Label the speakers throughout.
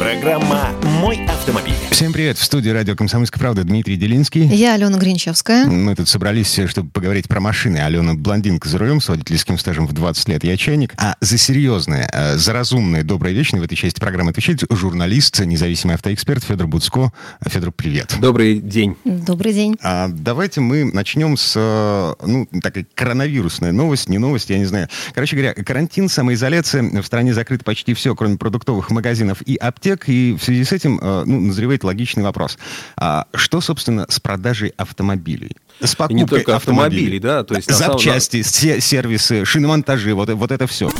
Speaker 1: Программа «Мой автомобиль».
Speaker 2: Всем привет! В студии радио «Комсомольская правда» Дмитрий Делинский.
Speaker 3: Я Алена Гринчевская.
Speaker 2: Мы тут собрались, чтобы поговорить про машины. Алена блондинка за рулем с водительским стажем в 20 лет. Я чайник. А за серьезное, э, за разумное, доброе вечное в этой части программы отвечает журналист, независимый автоэксперт Федор Буцко. Федор, привет.
Speaker 4: Добрый день.
Speaker 3: Добрый день.
Speaker 2: А, давайте мы начнем с, э, ну, такая коронавирусная новость, не новость, я не знаю. Короче говоря, карантин, самоизоляция. В стране закрыто почти все, кроме продуктовых магазинов и аптек аптек, и в связи с этим э, ну, назревает логичный вопрос. А что, собственно, с продажей автомобилей?
Speaker 4: С покупкой и не только автомобилей, автомобилей да?
Speaker 2: То есть, Запчасти, самом... сервисы, шиномонтажи, вот, вот это все.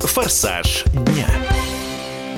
Speaker 1: Форсаж дня.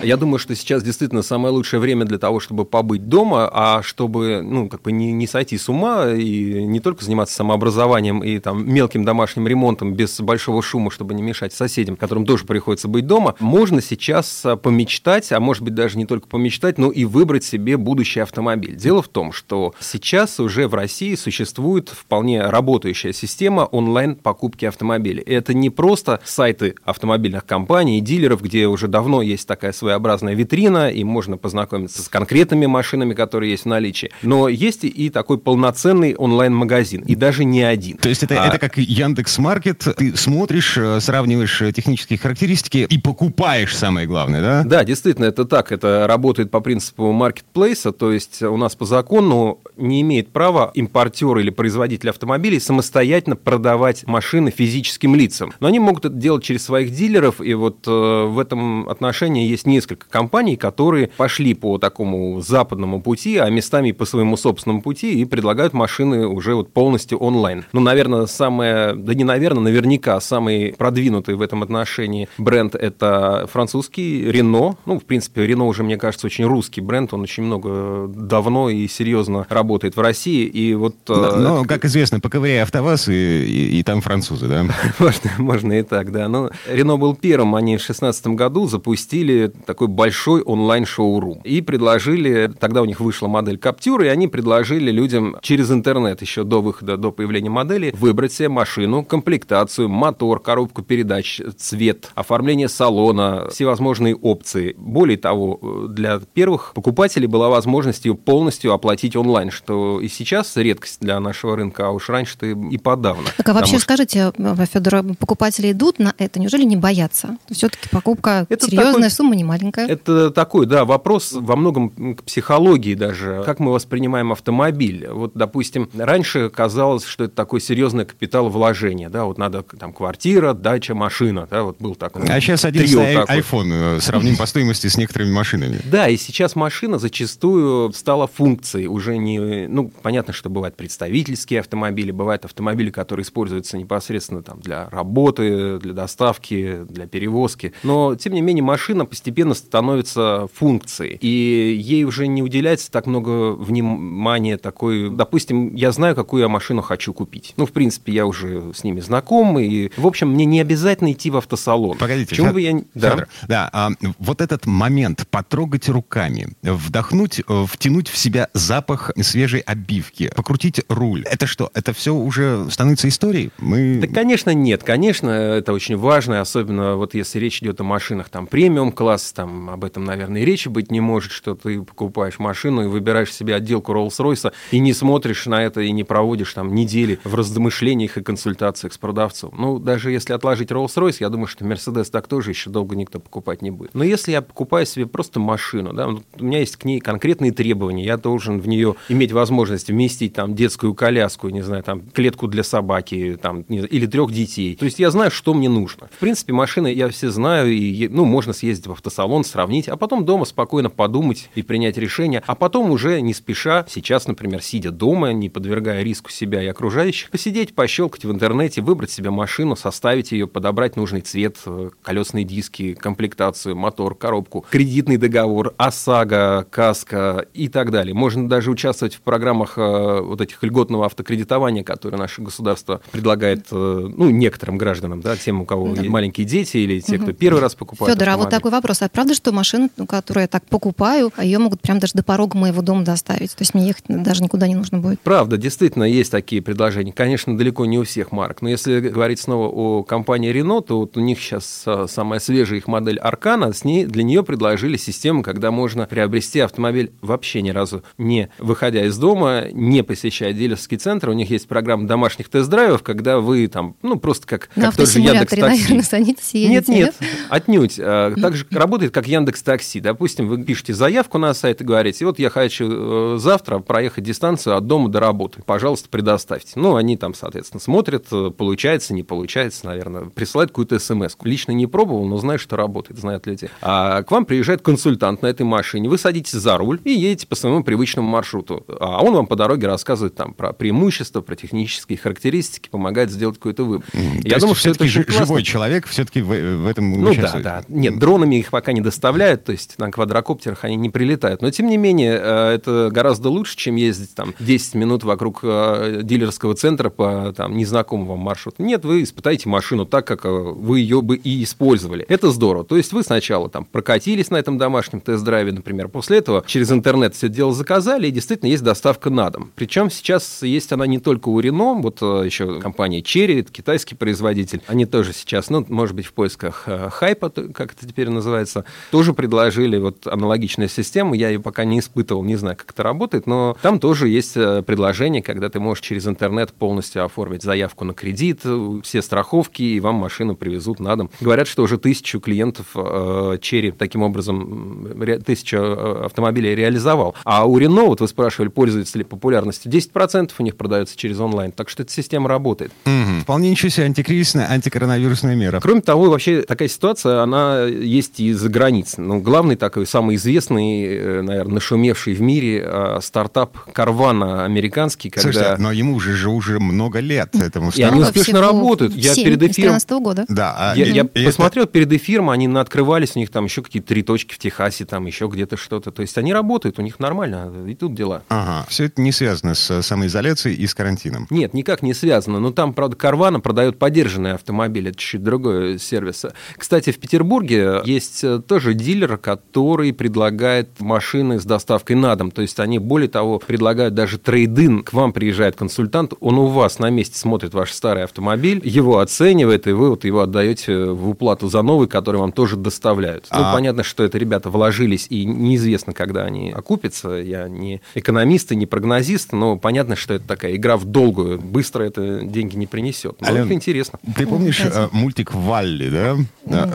Speaker 4: Я думаю, что сейчас действительно самое лучшее время для того, чтобы побыть дома, а чтобы, ну, как бы не, не сойти с ума и не только заниматься самообразованием и там мелким домашним ремонтом без большого шума, чтобы не мешать соседям, которым тоже приходится быть дома, можно сейчас а, помечтать, а может быть даже не только помечтать, но и выбрать себе будущий автомобиль. Дело в том, что сейчас уже в России существует вполне работающая система онлайн-покупки автомобилей. И это не просто сайты автомобильных компаний и дилеров, где уже давно есть такая своя своеобразная витрина, и можно познакомиться с конкретными машинами, которые есть в наличии. Но есть и такой полноценный онлайн-магазин, и даже не один.
Speaker 2: То есть это, а... это как Яндекс Маркет, ты смотришь, э, сравниваешь э, технические характеристики и покупаешь самое главное, да?
Speaker 4: Да, действительно, это так. Это работает по принципу маркетплейса, то есть у нас по закону не имеет права импортер или производитель автомобилей самостоятельно продавать машины физическим лицам. Но они могут это делать через своих дилеров, и вот э, в этом отношении есть не несколько компаний, которые пошли по такому западному пути, а местами по своему собственному пути и предлагают машины уже вот полностью онлайн. Ну, наверное, самое, да не наверное, наверняка самый продвинутый в этом отношении бренд это французский Renault. Ну, в принципе, Renault уже, мне кажется, очень русский бренд, он очень много давно и серьезно работает в России, и вот...
Speaker 2: Но, э, но как известно, поковыряй АвтоВАЗ, и, и, и там французы, да?
Speaker 4: можно, можно и так, да. Но Renault был первым, они в 2016 году запустили такой большой онлайн-шоурум. И предложили, тогда у них вышла модель Captur, и они предложили людям через интернет еще до выхода, до появления модели, выбрать себе машину, комплектацию, мотор, коробку передач, цвет, оформление салона, всевозможные опции. Более того, для первых покупателей была возможность ее полностью оплатить онлайн, что и сейчас редкость для нашего рынка, а уж раньше-то и подавно.
Speaker 3: Так а вообще что... скажите, Федор, покупатели идут на это, неужели не боятся? Все-таки покупка это серьезная такой... сумма не маленькая.
Speaker 4: Это такой, да, вопрос во многом к психологии даже. Как мы воспринимаем автомобиль? Вот, допустим, раньше казалось, что это такой серьезный капитал вложения, да, вот надо там квартира, дача, машина, да, вот был такой.
Speaker 2: А сейчас один iPhone э, сравним по стоимости с некоторыми машинами.
Speaker 4: Да, и сейчас машина зачастую стала функцией, уже не, ну, понятно, что бывают представительские автомобили, бывают автомобили, которые используются непосредственно там для работы, для доставки, для перевозки, но, тем не менее, машина постепенно постепенно становится функцией, и ей уже не уделяется так много внимания такой, допустим, я знаю, какую я машину хочу купить. Ну, в принципе, я уже с ними знаком, и, в общем, мне не обязательно идти в автосалон.
Speaker 2: Погодите, Почему Федор, бы я... Да, Федор, да а, вот этот момент, потрогать руками, вдохнуть, э, втянуть в себя запах свежей обивки, покрутить руль, это что, это все уже становится историей?
Speaker 4: Мы... Да, конечно, нет. Конечно, это очень важно, особенно вот если речь идет о машинах там премиум-класс, там об этом, наверное, и речи быть не может, что ты покупаешь машину и выбираешь себе отделку Rolls-Royce и не смотришь на это и не проводишь там недели в размышлениях и консультациях с продавцом. Ну, даже если отложить Rolls-Royce, я думаю, что Mercedes так тоже еще долго никто покупать не будет. Но если я покупаю себе просто машину, да, у меня есть к ней конкретные требования, я должен в нее иметь возможность вместить там детскую коляску, не знаю, там клетку для собаки, там, или трех детей. То есть я знаю, что мне нужно. В принципе, машины я все знаю, и, ну, можно съездить в автосалон салон, сравнить, а потом дома спокойно подумать и принять решение, а потом уже не спеша, сейчас, например, сидя дома, не подвергая риску себя и окружающих, посидеть, пощелкать в интернете, выбрать себе машину, составить ее, подобрать нужный цвет, э, колесные диски, комплектацию, мотор, коробку, кредитный договор, ОСАГО, КАСКО и так далее. Можно даже участвовать в программах э, вот этих льготного автокредитования, которые наше государство предлагает ну, некоторым гражданам, да, тем, у кого да. маленькие дети или те, кто первый раз покупает
Speaker 3: Федор, а вот такой вопрос. А правда, что машину, которую я так покупаю, ее могут прям даже до порога моего дома доставить. То есть мне ехать даже никуда не нужно будет.
Speaker 4: Правда, действительно, есть такие предложения. Конечно, далеко не у всех марок. Но если говорить снова о компании Renault, то вот у них сейчас а, самая свежая их модель Аркана, с ней, для нее предложили систему, когда можно приобрести автомобиль вообще ни разу не выходя из дома, не посещая дилерский центр. У них есть программа домашних тест-драйвов, когда вы там, ну, просто как,
Speaker 3: На
Speaker 4: как тот же Яндекс Такси.
Speaker 3: наверное, садитесь и
Speaker 4: Нет, нет, отнюдь. А, так же работает, как Яндекс Такси. Допустим, вы пишете заявку на сайт и говорите, вот я хочу э, завтра проехать дистанцию от дома до работы. Пожалуйста, предоставьте. Ну, они там, соответственно, смотрят, э, получается, не получается, наверное, присылают какую-то смс. Лично не пробовал, но знаю, что работает, знают люди. А к вам приезжает консультант на этой машине, вы садитесь за руль и едете по своему привычному маршруту. А он вам по дороге рассказывает там про преимущества, про технические характеристики, помогает сделать какой-то выбор.
Speaker 2: Mm, Я думаю, что это живой классно. человек все-таки в, в этом
Speaker 4: Ну участвует. да, да. Нет, дронами их пока не доставляют, то есть на квадрокоптерах они не прилетают. Но тем не менее, э, это гораздо лучше, чем ездить там 10 минут вокруг э, дилерского центра по там, незнакомому вам маршруту. Нет, вы испытаете машину так, как э, вы ее бы и использовали. Это здорово. То есть вы сначала там прокатились на этом домашнем тест-драйве, например, после этого через интернет все дело заказали, и действительно есть доставка на дом. Причем сейчас есть она не только у Renault, вот еще компания Cherry, это китайский производитель, они тоже сейчас, ну, может быть, в поисках хайпа, как это теперь называется, тоже предложили вот аналогичную систему. Я ее пока не испытывал, не знаю, как это работает, но там тоже есть предложение, когда ты можешь через интернет полностью оформить заявку на кредит, все страховки, и вам машину привезут на дом. Говорят, что уже тысячу клиентов э, Черри таким образом, тысячу э, автомобилей реализовал. А у Renault, вот вы спрашивали, пользуется ли популярностью, 10% у них продается через онлайн, так что эта система работает.
Speaker 2: Угу. Вполне ничего себе антикризисная, антикоронавирусная мера.
Speaker 4: Кроме того, вообще такая ситуация, она есть и за границей. Ну, главный такой, самый известный, э, наверное, нашумевший в мире стартап Карвана американский, когда... Слушайте,
Speaker 2: но ему уже же уже много лет этому
Speaker 4: стартапу. И они успешно работают.
Speaker 3: Я перед эфиром... года.
Speaker 4: Да. А я, я посмотрел это... перед эфиром, они открывались, у них там еще какие-то три точки в Техасе, там еще где-то что-то. То есть они работают, у них нормально, и тут дела.
Speaker 2: Ага. Все это не связано с самоизоляцией и с карантином?
Speaker 4: Нет, никак не связано. Но там, правда, Карвана продает поддержанные автомобили. Это чуть-чуть другой сервис. Кстати, в Петербурге есть э, тоже дилер, который предлагает машины с доставкой на дом. То есть они, более того, предлагают даже трейдин. К вам приезжает консультант, он у вас на месте смотрит ваш старый автомобиль, его оценивает, и вы вот его отдаете в уплату за новый, который вам тоже доставляют. Ну, а... Ну, понятно, что это ребята вложились, и неизвестно, когда они окупятся. Я не экономист и не прогнозист, но понятно, что это такая игра в долгую. Быстро это деньги не принесет. Но Ален, это интересно.
Speaker 2: Ты помнишь э, мультик «Валли», да?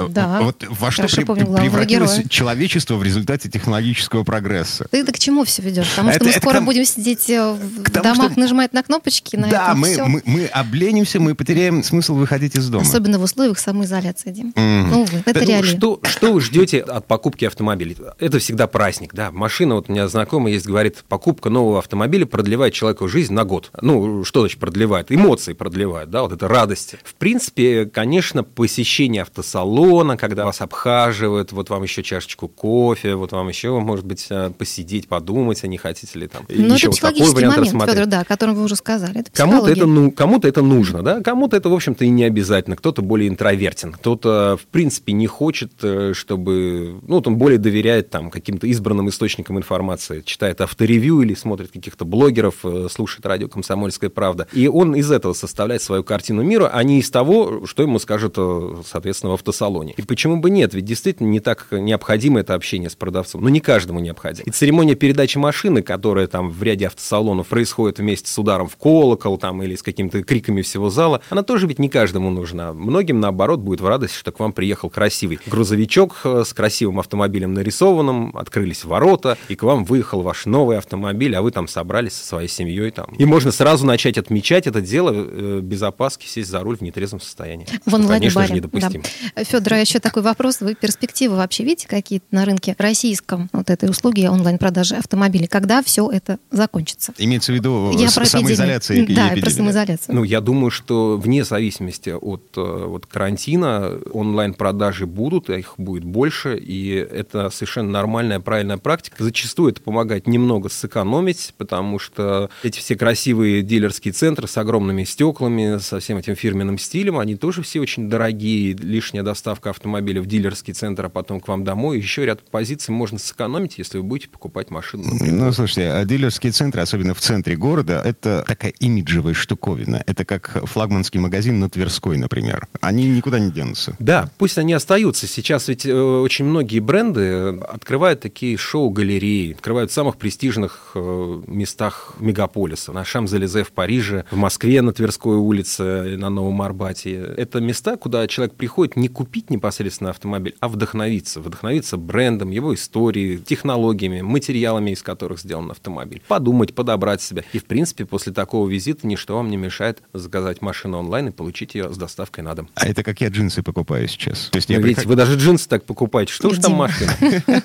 Speaker 3: Да.
Speaker 2: Вот во что при, превратилось человечество в результате технологического прогресса?
Speaker 3: Ты это к чему все ведешь? Потому что мы скоро будем сидеть э, в домах, нажимать на кнопочки, на
Speaker 2: Да, мы, мы, мы обленимся, мы потеряем смысл выходить из дома.
Speaker 3: Особенно в условиях самоизоляции, Дим. Mm. Ну, увы, это реально.
Speaker 4: Что, что вы ждете от покупки автомобиля? Это всегда праздник, да. Машина, вот у меня знакомый есть, говорит, покупка нового автомобиля продлевает человеку жизнь на год. Ну, что значит продлевает? Эмоции продлевает, да, вот это радость. В принципе, конечно, посещение автосалона, когда вас обхаживают, вот вам еще чашечку кофе, вот вам еще, может быть, э, посидеть, подумать, а не хотите ли там
Speaker 3: Но еще это вот такой вариант момент, рассмотреть. Федор, да, о котором вы уже сказали. Это
Speaker 4: кому-то это, ну, кому-то это нужно, да, кому-то это, в общем-то, и не обязательно. Кто-то более интровертен, кто-то, в принципе, не хочет, э, чтобы... Ну, он более доверяет там каким-то избранным источникам информации, читает авторевью или смотрит каких-то блогеров, э, слушает радио «Комсомольская правда». И он из этого составляет свою картину мира, а не из того, что ему скажет, соответственно, в автосалоне. И почему бы нет? Ведь действительно не так необходимо это общение с продавцом. Но не каждому необходимо. И церемония передачи машины, которая там в ряде автосалонов происходит вместе с ударом в колокол там, или с какими-то криками всего зала, она тоже ведь не каждому нужна. Многим, наоборот, будет в радость, что к вам приехал красивый грузовичок э, с красивым автомобилем нарисованным, открылись ворота, и к вам выехал ваш новый автомобиль, а вы там собрались со своей семьей. Там. И можно сразу начать отмечать это дело э, без опаски, сесть за руль в нетрезвом состоянии. В
Speaker 3: онлайн-баре. недопустимо. Да. Федор, а еще такой вопрос. Вы перспективы вообще видите какие-то на рынке российском вот этой услуги онлайн-продажи автомобилей? Когда все это закончится?
Speaker 2: Имеется в виду Я самоизоляция и
Speaker 3: Да, про самоизоляцию.
Speaker 4: Ну, я думаю, что вне зависимости от э, вот, карантина онлайн-продажи будут, их будет больше, и это совершенно нормальная, правильная практика. Зачастую это помогает немного сэкономить, потому что эти все красивые дилерские центры с огромными стеклами, со всем этим фирменным стилем, они тоже все очень дорогие. Лишняя доставка автомобиля в дилерский центр утилизатора, потом к вам домой. Еще ряд позиций можно сэкономить, если вы будете покупать машину.
Speaker 2: Ну, слушайте, а дилерские центры, особенно в центре города, это такая имиджевая штуковина. Это как флагманский магазин на Тверской, например. Они никуда не денутся.
Speaker 4: Да, пусть они остаются. Сейчас ведь э, очень многие бренды открывают такие шоу-галереи, открывают в самых престижных э, местах мегаполиса. На Шамзелезе в Париже, в Москве на Тверской улице, на Новом Арбате. Это места, куда человек приходит не купить непосредственно автомобиль, а вдохновиться. Вдохновиться брендом, его историей, технологиями, материалами, из которых сделан автомобиль. Подумать, подобрать себя. И, в принципе, после такого визита ничто вам не мешает заказать машину онлайн и получить ее с доставкой на дом.
Speaker 2: А это как я джинсы покупаю сейчас.
Speaker 4: То есть я Видите, приход... вы даже джинсы так покупаете. Что уж там машина?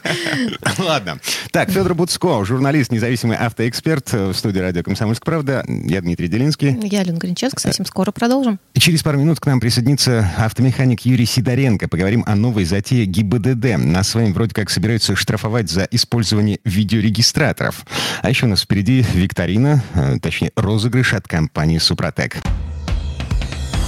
Speaker 2: Ладно. Так, Федор Буцко, журналист, независимый автоэксперт в студии радио «Комсомольская правда». Я Дмитрий Делинский.
Speaker 3: Я Алена Гринчевская. Совсем скоро продолжим.
Speaker 2: Через пару минут к нам присоединится автомеханик Юрий Сидоренко. Поговорим о новой затее ГИБДД. Нас с вами вроде как собираются штрафовать за использование видеорегистраторов. А еще у нас впереди викторина, э, точнее розыгрыш от компании «Супротек».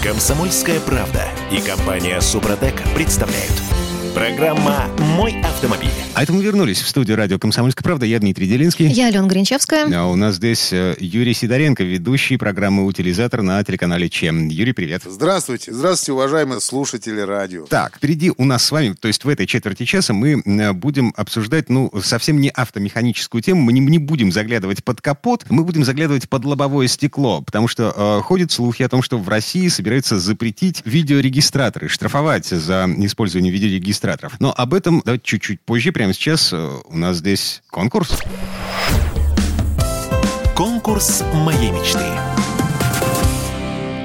Speaker 1: Комсомольская правда и компания «Супротек» представляют – Программа «Мой автомобиль».
Speaker 2: А это мы вернулись в студию радио «Комсомольская правда». Я Дмитрий Делинский.
Speaker 3: Я Алена Гринчевская.
Speaker 2: А у нас здесь э, Юрий Сидоренко, ведущий программы «Утилизатор» на телеканале ЧЕМ. Юрий, привет.
Speaker 5: Здравствуйте. Здравствуйте, уважаемые слушатели радио.
Speaker 2: Так, впереди у нас с вами, то есть в этой четверти часа мы э, будем обсуждать, ну, совсем не автомеханическую тему. Мы не, не будем заглядывать под капот, мы будем заглядывать под лобовое стекло, потому что э, ходят слухи о том, что в России собираются запретить видеорегистраторы, штрафовать за использование видеорегистраторов регистраторов. Но об этом давайте чуть-чуть позже. Прямо сейчас э, у нас здесь конкурс.
Speaker 1: Конкурс моей мечты.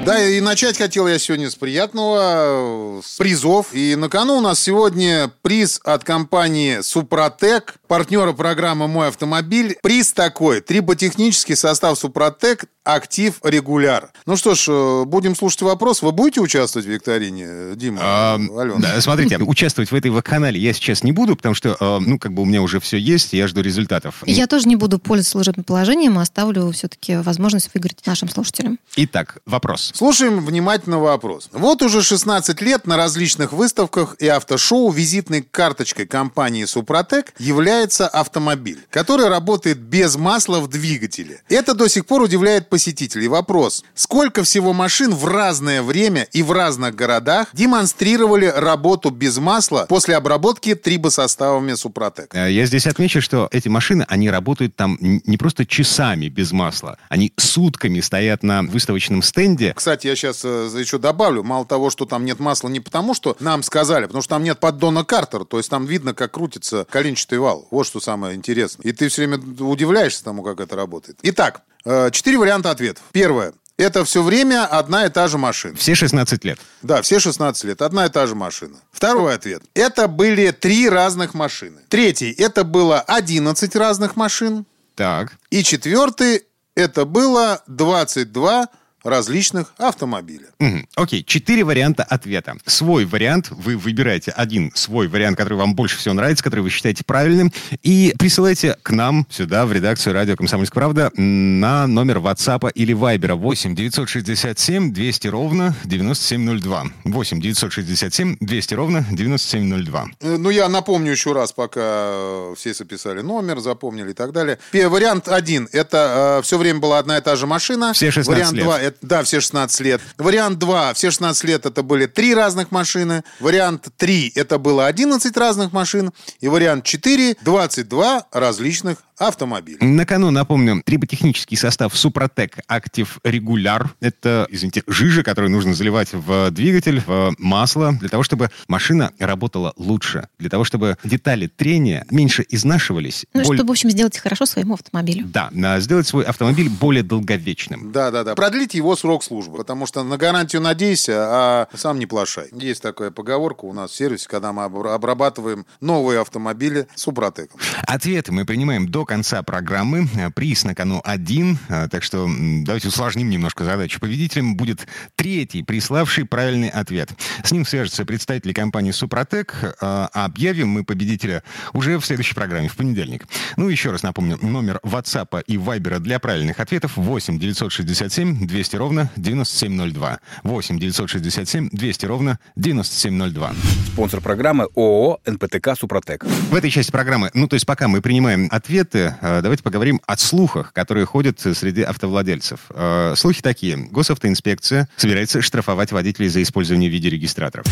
Speaker 5: Да, и начать хотел я сегодня с приятного, с призов. И на кону у нас сегодня приз от компании «Супротек», партнера программы «Мой автомобиль». Приз такой. Триботехнический состав «Супротек» актив регуляр. Ну что ж, э, будем слушать вопрос. Вы будете участвовать в викторине, Дима? А,
Speaker 2: Алена? Да, смотрите, участвовать в этой вакханале я сейчас не буду, потому что, э, ну, как бы у меня уже все есть, я жду результатов.
Speaker 3: Я тоже не буду пользоваться служебным положением, а оставлю все-таки возможность выиграть нашим слушателям.
Speaker 2: Итак, вопрос.
Speaker 5: Слушаем внимательно вопрос. Вот уже 16 лет на различных выставках и автошоу визитной карточкой компании «Супротек» является автомобиль, который работает без масла в двигателе. Это до сих пор удивляет посетителей. Вопрос. Сколько всего машин в разное время и в разных городах демонстрировали работу без масла после обработки трибосоставами Супротек?
Speaker 2: Э, я здесь отмечу, что эти машины, они работают там не просто часами без масла. Они сутками стоят на выставочном стенде.
Speaker 5: Кстати, я сейчас э, еще добавлю. Мало того, что там нет масла не потому, что нам сказали, потому что там нет поддона Картера. То есть там видно, как крутится коленчатый вал. Вот что самое интересное. И ты все время удивляешься тому, как это работает. Итак, Э, четыре варианта ответов. Первое. Это все время одна и та же машина.
Speaker 2: Все 16 лет.
Speaker 5: Да, все 16 лет. Одна и та же машина. Второй ответ. Это были три разных машины. Третий. Это было 11 разных машин.
Speaker 2: Так.
Speaker 5: И четвертый. Это было 22 различных автомобиля.
Speaker 2: Угу. Окей, четыре варианта ответа. Свой вариант, вы выбираете один свой вариант, который вам больше всего нравится, который вы считаете правильным, и присылайте к нам сюда, в редакцию радио «Комсомольская правда» на номер WhatsApp или Viber 8 967 200 ровно 9702. 8 967 200 ровно 9702.
Speaker 5: Э, ну, я напомню еще раз, пока все записали номер, запомнили и так далее. Вариант один. Это э, все время была одна и та же машина.
Speaker 2: Все 16
Speaker 5: Вариант
Speaker 2: лет.
Speaker 5: 2 это, да, все 16 лет. Вариант 2, все 16 лет это были три разных машины. Вариант 3, это было 11 разных машин. И вариант 4, 22 различных автомобиль.
Speaker 2: На кону, напомню, триботехнический состав Супротек Актив Регуляр. Это, извините, жижа, которую нужно заливать в двигатель, в масло, для того, чтобы машина работала лучше, для того, чтобы детали трения меньше изнашивались.
Speaker 3: Ну, более... чтобы, в общем, сделать хорошо своему автомобилю.
Speaker 2: Да, сделать свой автомобиль более долговечным.
Speaker 5: Да, да, да. Продлить его срок службы, потому что на гарантию надейся, а сам не плашай. Есть такая поговорка у нас в сервисе, когда мы обрабатываем новые автомобили Супротеком.
Speaker 2: Ответы мы принимаем до конца программы. Приз на кону один, так что давайте усложним немножко задачу. Победителем будет третий, приславший правильный ответ. С ним свяжутся представители компании «Супротек», а объявим мы победителя уже в следующей программе, в понедельник. Ну, еще раз напомню, номер WhatsApp и Viber для правильных ответов 8 967 200 ровно 9702. 8 967 200 ровно 9702.
Speaker 6: Спонсор программы ООО «НПТК Супротек».
Speaker 2: В этой части программы, ну, то есть пока мы принимаем ответы, э, давайте поговорим о слухах, которые ходят среди автовладельцев. Э, слухи такие. Госавтоинспекция собирается штрафовать водителей за использование видеорегистраторов.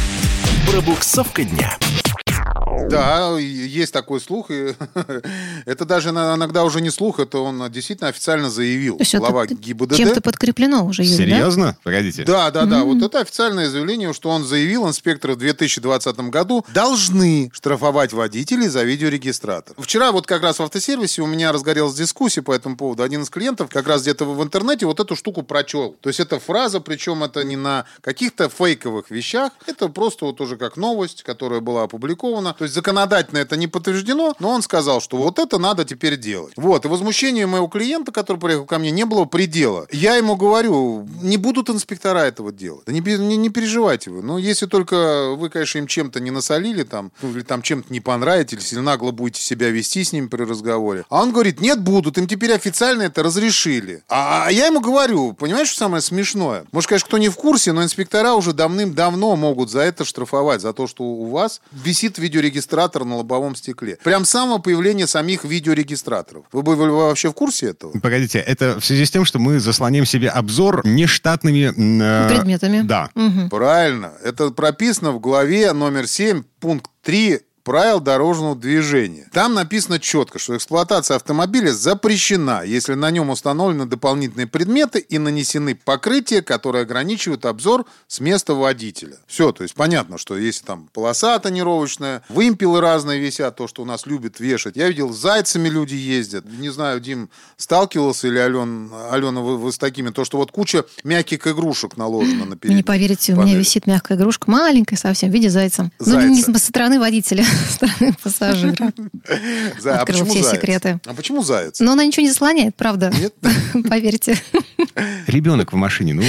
Speaker 1: Пробуксовка дня.
Speaker 5: Да, есть такой слух, и это даже иногда уже не слух, это он действительно официально заявил. Глава ГИБДД.
Speaker 3: Чем-то подкреплено уже, Юрий,
Speaker 2: Серьезно? Да? Погодите.
Speaker 5: Да, да, да. Вот это официальное заявление, что он заявил, инспекторы в 2020 году должны штрафовать водителей за видеорегистратор. Вчера вот как раз в автосервисе у меня разгорелась дискуссия по этому поводу. Один из клиентов как раз где-то в интернете вот эту штуку прочел. То есть это фраза, причем это не на каких-то фейковых вещах, это просто вот уже как новость, которая была опубликована. То есть законодательно это не подтверждено, но он сказал, что вот это надо теперь делать. Вот, и возмущение моего клиента, который приехал ко мне, не было предела. Я ему говорю, не будут инспектора этого делать. Да не, не, не переживайте вы. Ну, если только вы, конечно, им чем-то не насолили, там, ну, или там чем-то не понравитесь, или нагло будете себя вести с ними при разговоре. А он говорит, нет, будут, им теперь официально это разрешили. А, а я ему говорю, понимаешь, что самое смешное? Может, конечно, кто не в курсе, но инспектора уже давным-давно могут за это штрафовать, за то, что у вас висит видеорегистратор регистратор на лобовом стекле. Прям с самого появления самих видеорегистраторов. Вы были вообще в курсе этого?
Speaker 2: Погодите, это в связи с тем, что мы заслоняем себе обзор нештатными...
Speaker 3: Э, Предметами.
Speaker 2: Да.
Speaker 5: Угу. Правильно. Это прописано в главе номер 7, пункт 3 правил дорожного движения. Там написано четко, что эксплуатация автомобиля запрещена, если на нем установлены дополнительные предметы и нанесены покрытия, которые ограничивают обзор с места водителя. Все, то есть понятно, что если там полоса тонировочная, вымпелы разные висят, то, что у нас любят вешать. Я видел, с зайцами люди ездят. Не знаю, Дим сталкивался или Ален, Алена, вы, вы с такими, то, что вот куча мягких игрушек наложена на передней
Speaker 3: Не поверите, панели. у меня висит мягкая игрушка, маленькая совсем, в виде зайца. зайца. Ну, не со стороны водителя стороны пассажира.
Speaker 5: А
Speaker 3: Открыл все секреты.
Speaker 5: А почему заяц?
Speaker 3: Но она ничего не заслоняет, правда.
Speaker 5: Нет?
Speaker 3: Поверьте.
Speaker 2: Ребенок в машине, ну,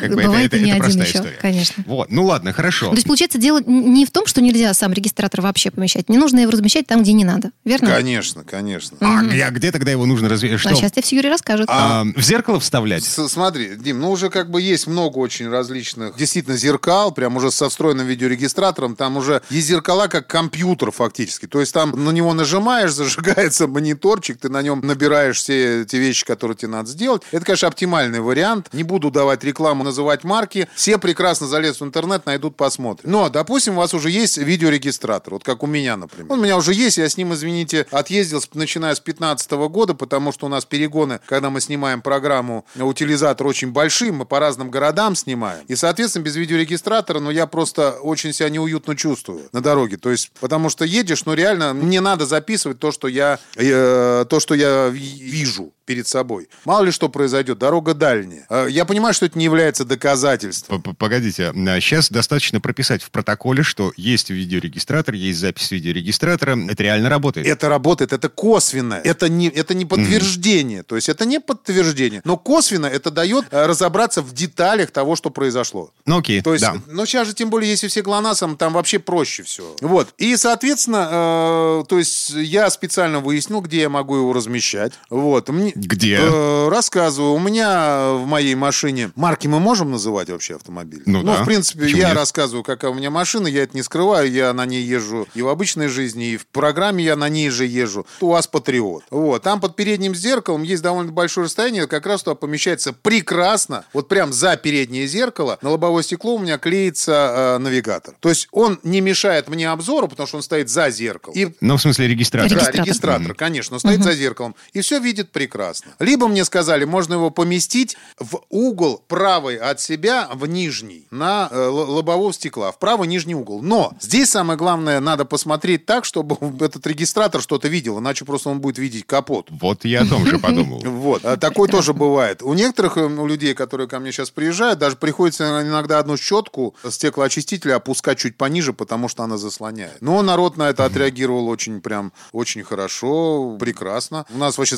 Speaker 2: как бы
Speaker 3: Бывает
Speaker 2: это,
Speaker 3: и не
Speaker 2: это,
Speaker 3: один еще,
Speaker 2: история.
Speaker 3: конечно.
Speaker 2: Вот, ну ладно, хорошо.
Speaker 3: То есть, получается, дело не в том, что нельзя сам регистратор вообще помещать. Не нужно его размещать там, где не надо. Верно?
Speaker 5: Конечно, конечно.
Speaker 2: А, а где тогда его нужно разве...
Speaker 3: А сейчас тебе все Юрий расскажет.
Speaker 2: А, в зеркало вставлять?
Speaker 5: С- смотри, Дим, ну уже как бы есть много очень различных действительно зеркал, прям уже со встроенным видеорегистратором. Там уже есть зеркала как компьютер фактически. То есть там на него нажимаешь, зажигается мониторчик, ты на нем набираешь все те вещи, которые тебе надо сделать. Это, конечно, оптимальный вариант. Не буду давать рекламу, называть марки. Все прекрасно залезут в интернет, найдут, посмотрят. Но, допустим, у вас уже есть видеорегистратор, вот как у меня, например. Он у меня уже есть, я с ним, извините, отъездил, начиная с 2015 года, потому что у нас перегоны, когда мы снимаем программу утилизатор очень большие, мы по разным городам снимаем. И, соответственно, без видеорегистратора, ну, я просто очень себя неуютно чувствую на дороге. То есть, потому что едешь, ну, реально, мне надо записывать то, что я, э, то, что я вижу перед собой. Мало ли что произойдет, дорога дальняя. Э, Я понимаю, что это не является доказательством.
Speaker 2: П- Погодите, сейчас достаточно прописать в протоколе, что есть видеорегистратор, есть запись видеорегистратора. Это реально работает.
Speaker 5: Это работает, это косвенно, это не, это не подтверждение, то есть это не подтверждение, но косвенно это дает э, разобраться в деталях того, что произошло.
Speaker 2: Ну окей,
Speaker 5: То есть,
Speaker 2: да.
Speaker 5: ну сейчас же тем более, если все ГЛОНАССом, там вообще проще все. Вот. И, соответственно, э, то есть я специально выяснил, где я могу его размещать. Вот. Мне,
Speaker 2: Где?
Speaker 5: э, рассказываю. У меня в моей машине... Марки мы можем называть вообще автомобиль?
Speaker 2: Ну да.
Speaker 5: в принципе,
Speaker 2: Почему
Speaker 5: я
Speaker 2: нет?
Speaker 5: рассказываю, какая у меня машина, я это не скрываю, я на ней езжу и в обычной жизни, и в программе я на ней же езжу. УАЗ Патриот. Вот. Там под передним зеркалом есть довольно большое расстояние, как раз туда помещается прекрасно, вот прям за переднее зеркало, на лобовое стекло у меня клеится э, навигатор. То есть он не мешает мне обзору, потому что он стоит за зеркалом. И
Speaker 2: Ну, в смысле регистратор.
Speaker 5: да,
Speaker 3: Регистратор.
Speaker 5: регистратор, конечно, он стоит за зеркалом. И все видит прекрасно. Прекрасно. Либо мне сказали, можно его поместить в угол правый от себя в нижний, на э, лобового стекла, в правый нижний угол. Но здесь самое главное, надо посмотреть так, чтобы этот регистратор что-то видел, иначе просто он будет видеть капот.
Speaker 2: Вот я о том же подумал.
Speaker 5: Вот. А такое тоже бывает. У некоторых э, у людей, которые ко мне сейчас приезжают, даже приходится иногда одну щетку стеклоочистителя опускать чуть пониже, потому что она заслоняет. Но народ на это отреагировал очень прям, очень хорошо, прекрасно. У нас вообще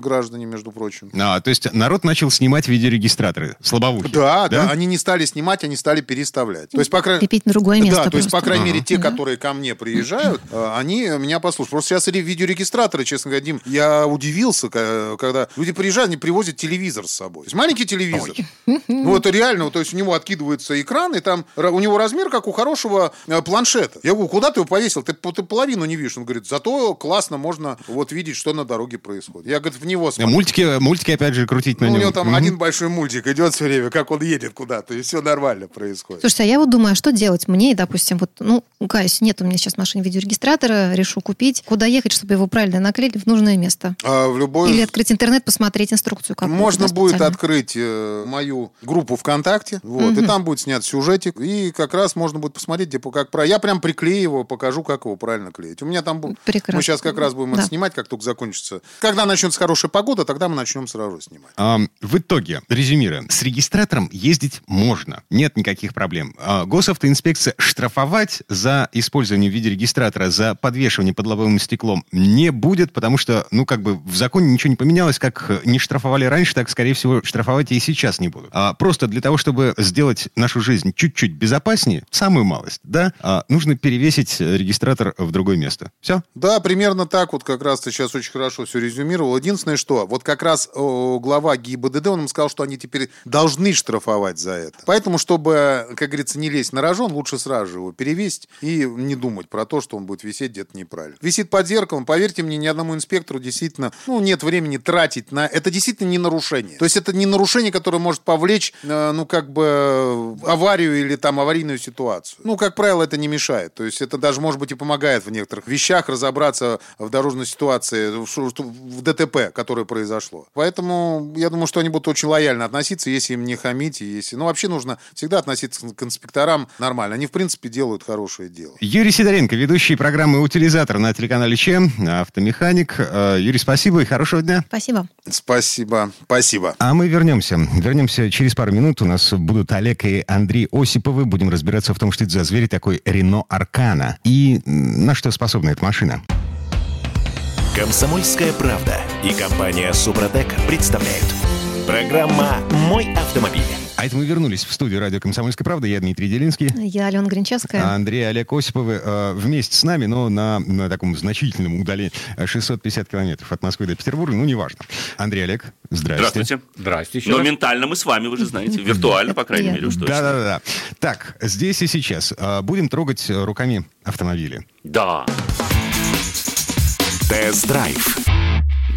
Speaker 5: граждане, между прочим.
Speaker 2: А, то есть народ начал снимать видеорегистраторы слабоухие.
Speaker 5: Да, да, они не стали снимать, они стали переставлять. То есть, по крайней
Speaker 3: Крепить на другое место
Speaker 5: Да, то есть, по крайней мере, те,
Speaker 3: Да.
Speaker 5: которые ко мне приезжают, э, они меня послушают. Просто сейчас ре- видеорегистраторы, честно говоря, Дим, я удивился, когда люди приезжают, они привозят телевизор с собой. То есть маленький телевизор. Ну, это реально, вот, то есть у него откидывается экран, и там у него размер, как у хорошего э, планшета. Я говорю, куда ты его повесил? Ты, ты половину не видишь. Он говорит, зато классно можно вот видеть, что на дороге происходит. Я, говорит, в него смотрю.
Speaker 2: Мультики, мультики, опять же, крутить на
Speaker 5: Ну, у него там
Speaker 2: Мгм.
Speaker 5: один большой мультик идет все время, как он едет куда-то, и все нормально происходит.
Speaker 3: Слушайте, а я вот думаю, а что делать мне, допустим, вот, ну, каюсь, нет у меня сейчас в машине видеорегистратора, решу купить. Куда ехать, чтобы его правильно наклеили в нужное место?
Speaker 5: А в любой...
Speaker 3: Или открыть интернет, посмотреть инструкцию какую-то.
Speaker 5: Можно будет открыть э, мою группу ВКонтакте, вот, и там будет снят сюжетик, и как раз можно будет посмотреть, где, по- как про. Я прям приклею его, покажу, как его правильно клеить. У меня там
Speaker 3: Прекрасно.
Speaker 5: мы сейчас как раз будем это
Speaker 3: Да.
Speaker 5: снимать, как только закончится. Когда начнется хорошая погода, тогда мы начнем сразу снимать.
Speaker 2: А, В итоге, резюмируя, с регистратором ездить можно, нет никаких проблем. А, Госавтоинспекция штрафовать за использование видеорегистратора, за подвешивание под лобовым стеклом не будет, потому что, ну, как бы в законе ничего не поменялось, как не штрафовали раньше, так, скорее всего, штрафовать и сейчас не будут. А просто для того, чтобы сделать нашу жизнь чуть-чуть безопаснее, самую малость, да, а, нужно перевесить э, регистратор в другое место. Все?
Speaker 5: Да, примерно так вот как раз ты сейчас очень хорошо все резюмировал. Единственное, что вот как раз глава ГИБДД, он им сказал, что они теперь должны штрафовать за это. Поэтому, чтобы, как говорится, не лезть на рожон, лучше сразу же его перевесить и не думать про то, что он будет висеть где-то неправильно. Висит под зеркалом, поверьте мне, ни одному инспектору действительно, ну, нет времени тратить на... Это действительно не нарушение. То есть это не нарушение, которое может повлечь, э, ну, как бы аварию или там аварийную ситуацию. Ну, как правило, это не мешает. То есть это даже, может быть, и помогает в некоторых вещах разобраться в дорожной ситуации, в, в ДТП, которое произошло. Поэтому я думаю, что они будут очень лояльно относиться, если им не хамить. и Если... Ну, вообще нужно всегда относиться к инспекторам нормально. Они, в принципе, делают хорошее дело.
Speaker 2: Юрий Сидоренко, ведущий программы «Утилизатор» на телеканале ЧЕМ, автомеханик. Э, Юрий, спасибо и хорошего дня.
Speaker 3: Спасибо.
Speaker 5: Спасибо. Спасибо.
Speaker 2: А мы вернемся. Вернемся через пару минут. У нас будут Олег и Андрей Осиповы. Будем разбираться в том, что это за зверь такой Рено Аркана. И на что способна эта машина.
Speaker 1: Комсомольская правда и компания Супротек представляют. Программа «Мой автомобиль».
Speaker 2: А это мы вернулись в студию радио «Комсомольская правда». Я Дмитрий Делинский.
Speaker 3: Я Алена Гринчевская.
Speaker 2: А Андрей Олег Осиповы э, вместе с нами, но на, на таком значительном удалении. э, 650 километров от Москвы до Петербурга. Ну, неважно. Андрей, Олег, здрасте.
Speaker 7: Здравствуйте.
Speaker 6: Здрасте еще
Speaker 7: Но
Speaker 6: раз.
Speaker 7: ментально мы с вами, вы же знаете. Виртуально, по крайней мере, уж точно.
Speaker 2: Да-да-да. Так, здесь и сейчас. э, будем трогать э, руками автомобили.
Speaker 7: Да.
Speaker 1: Тест-драйв.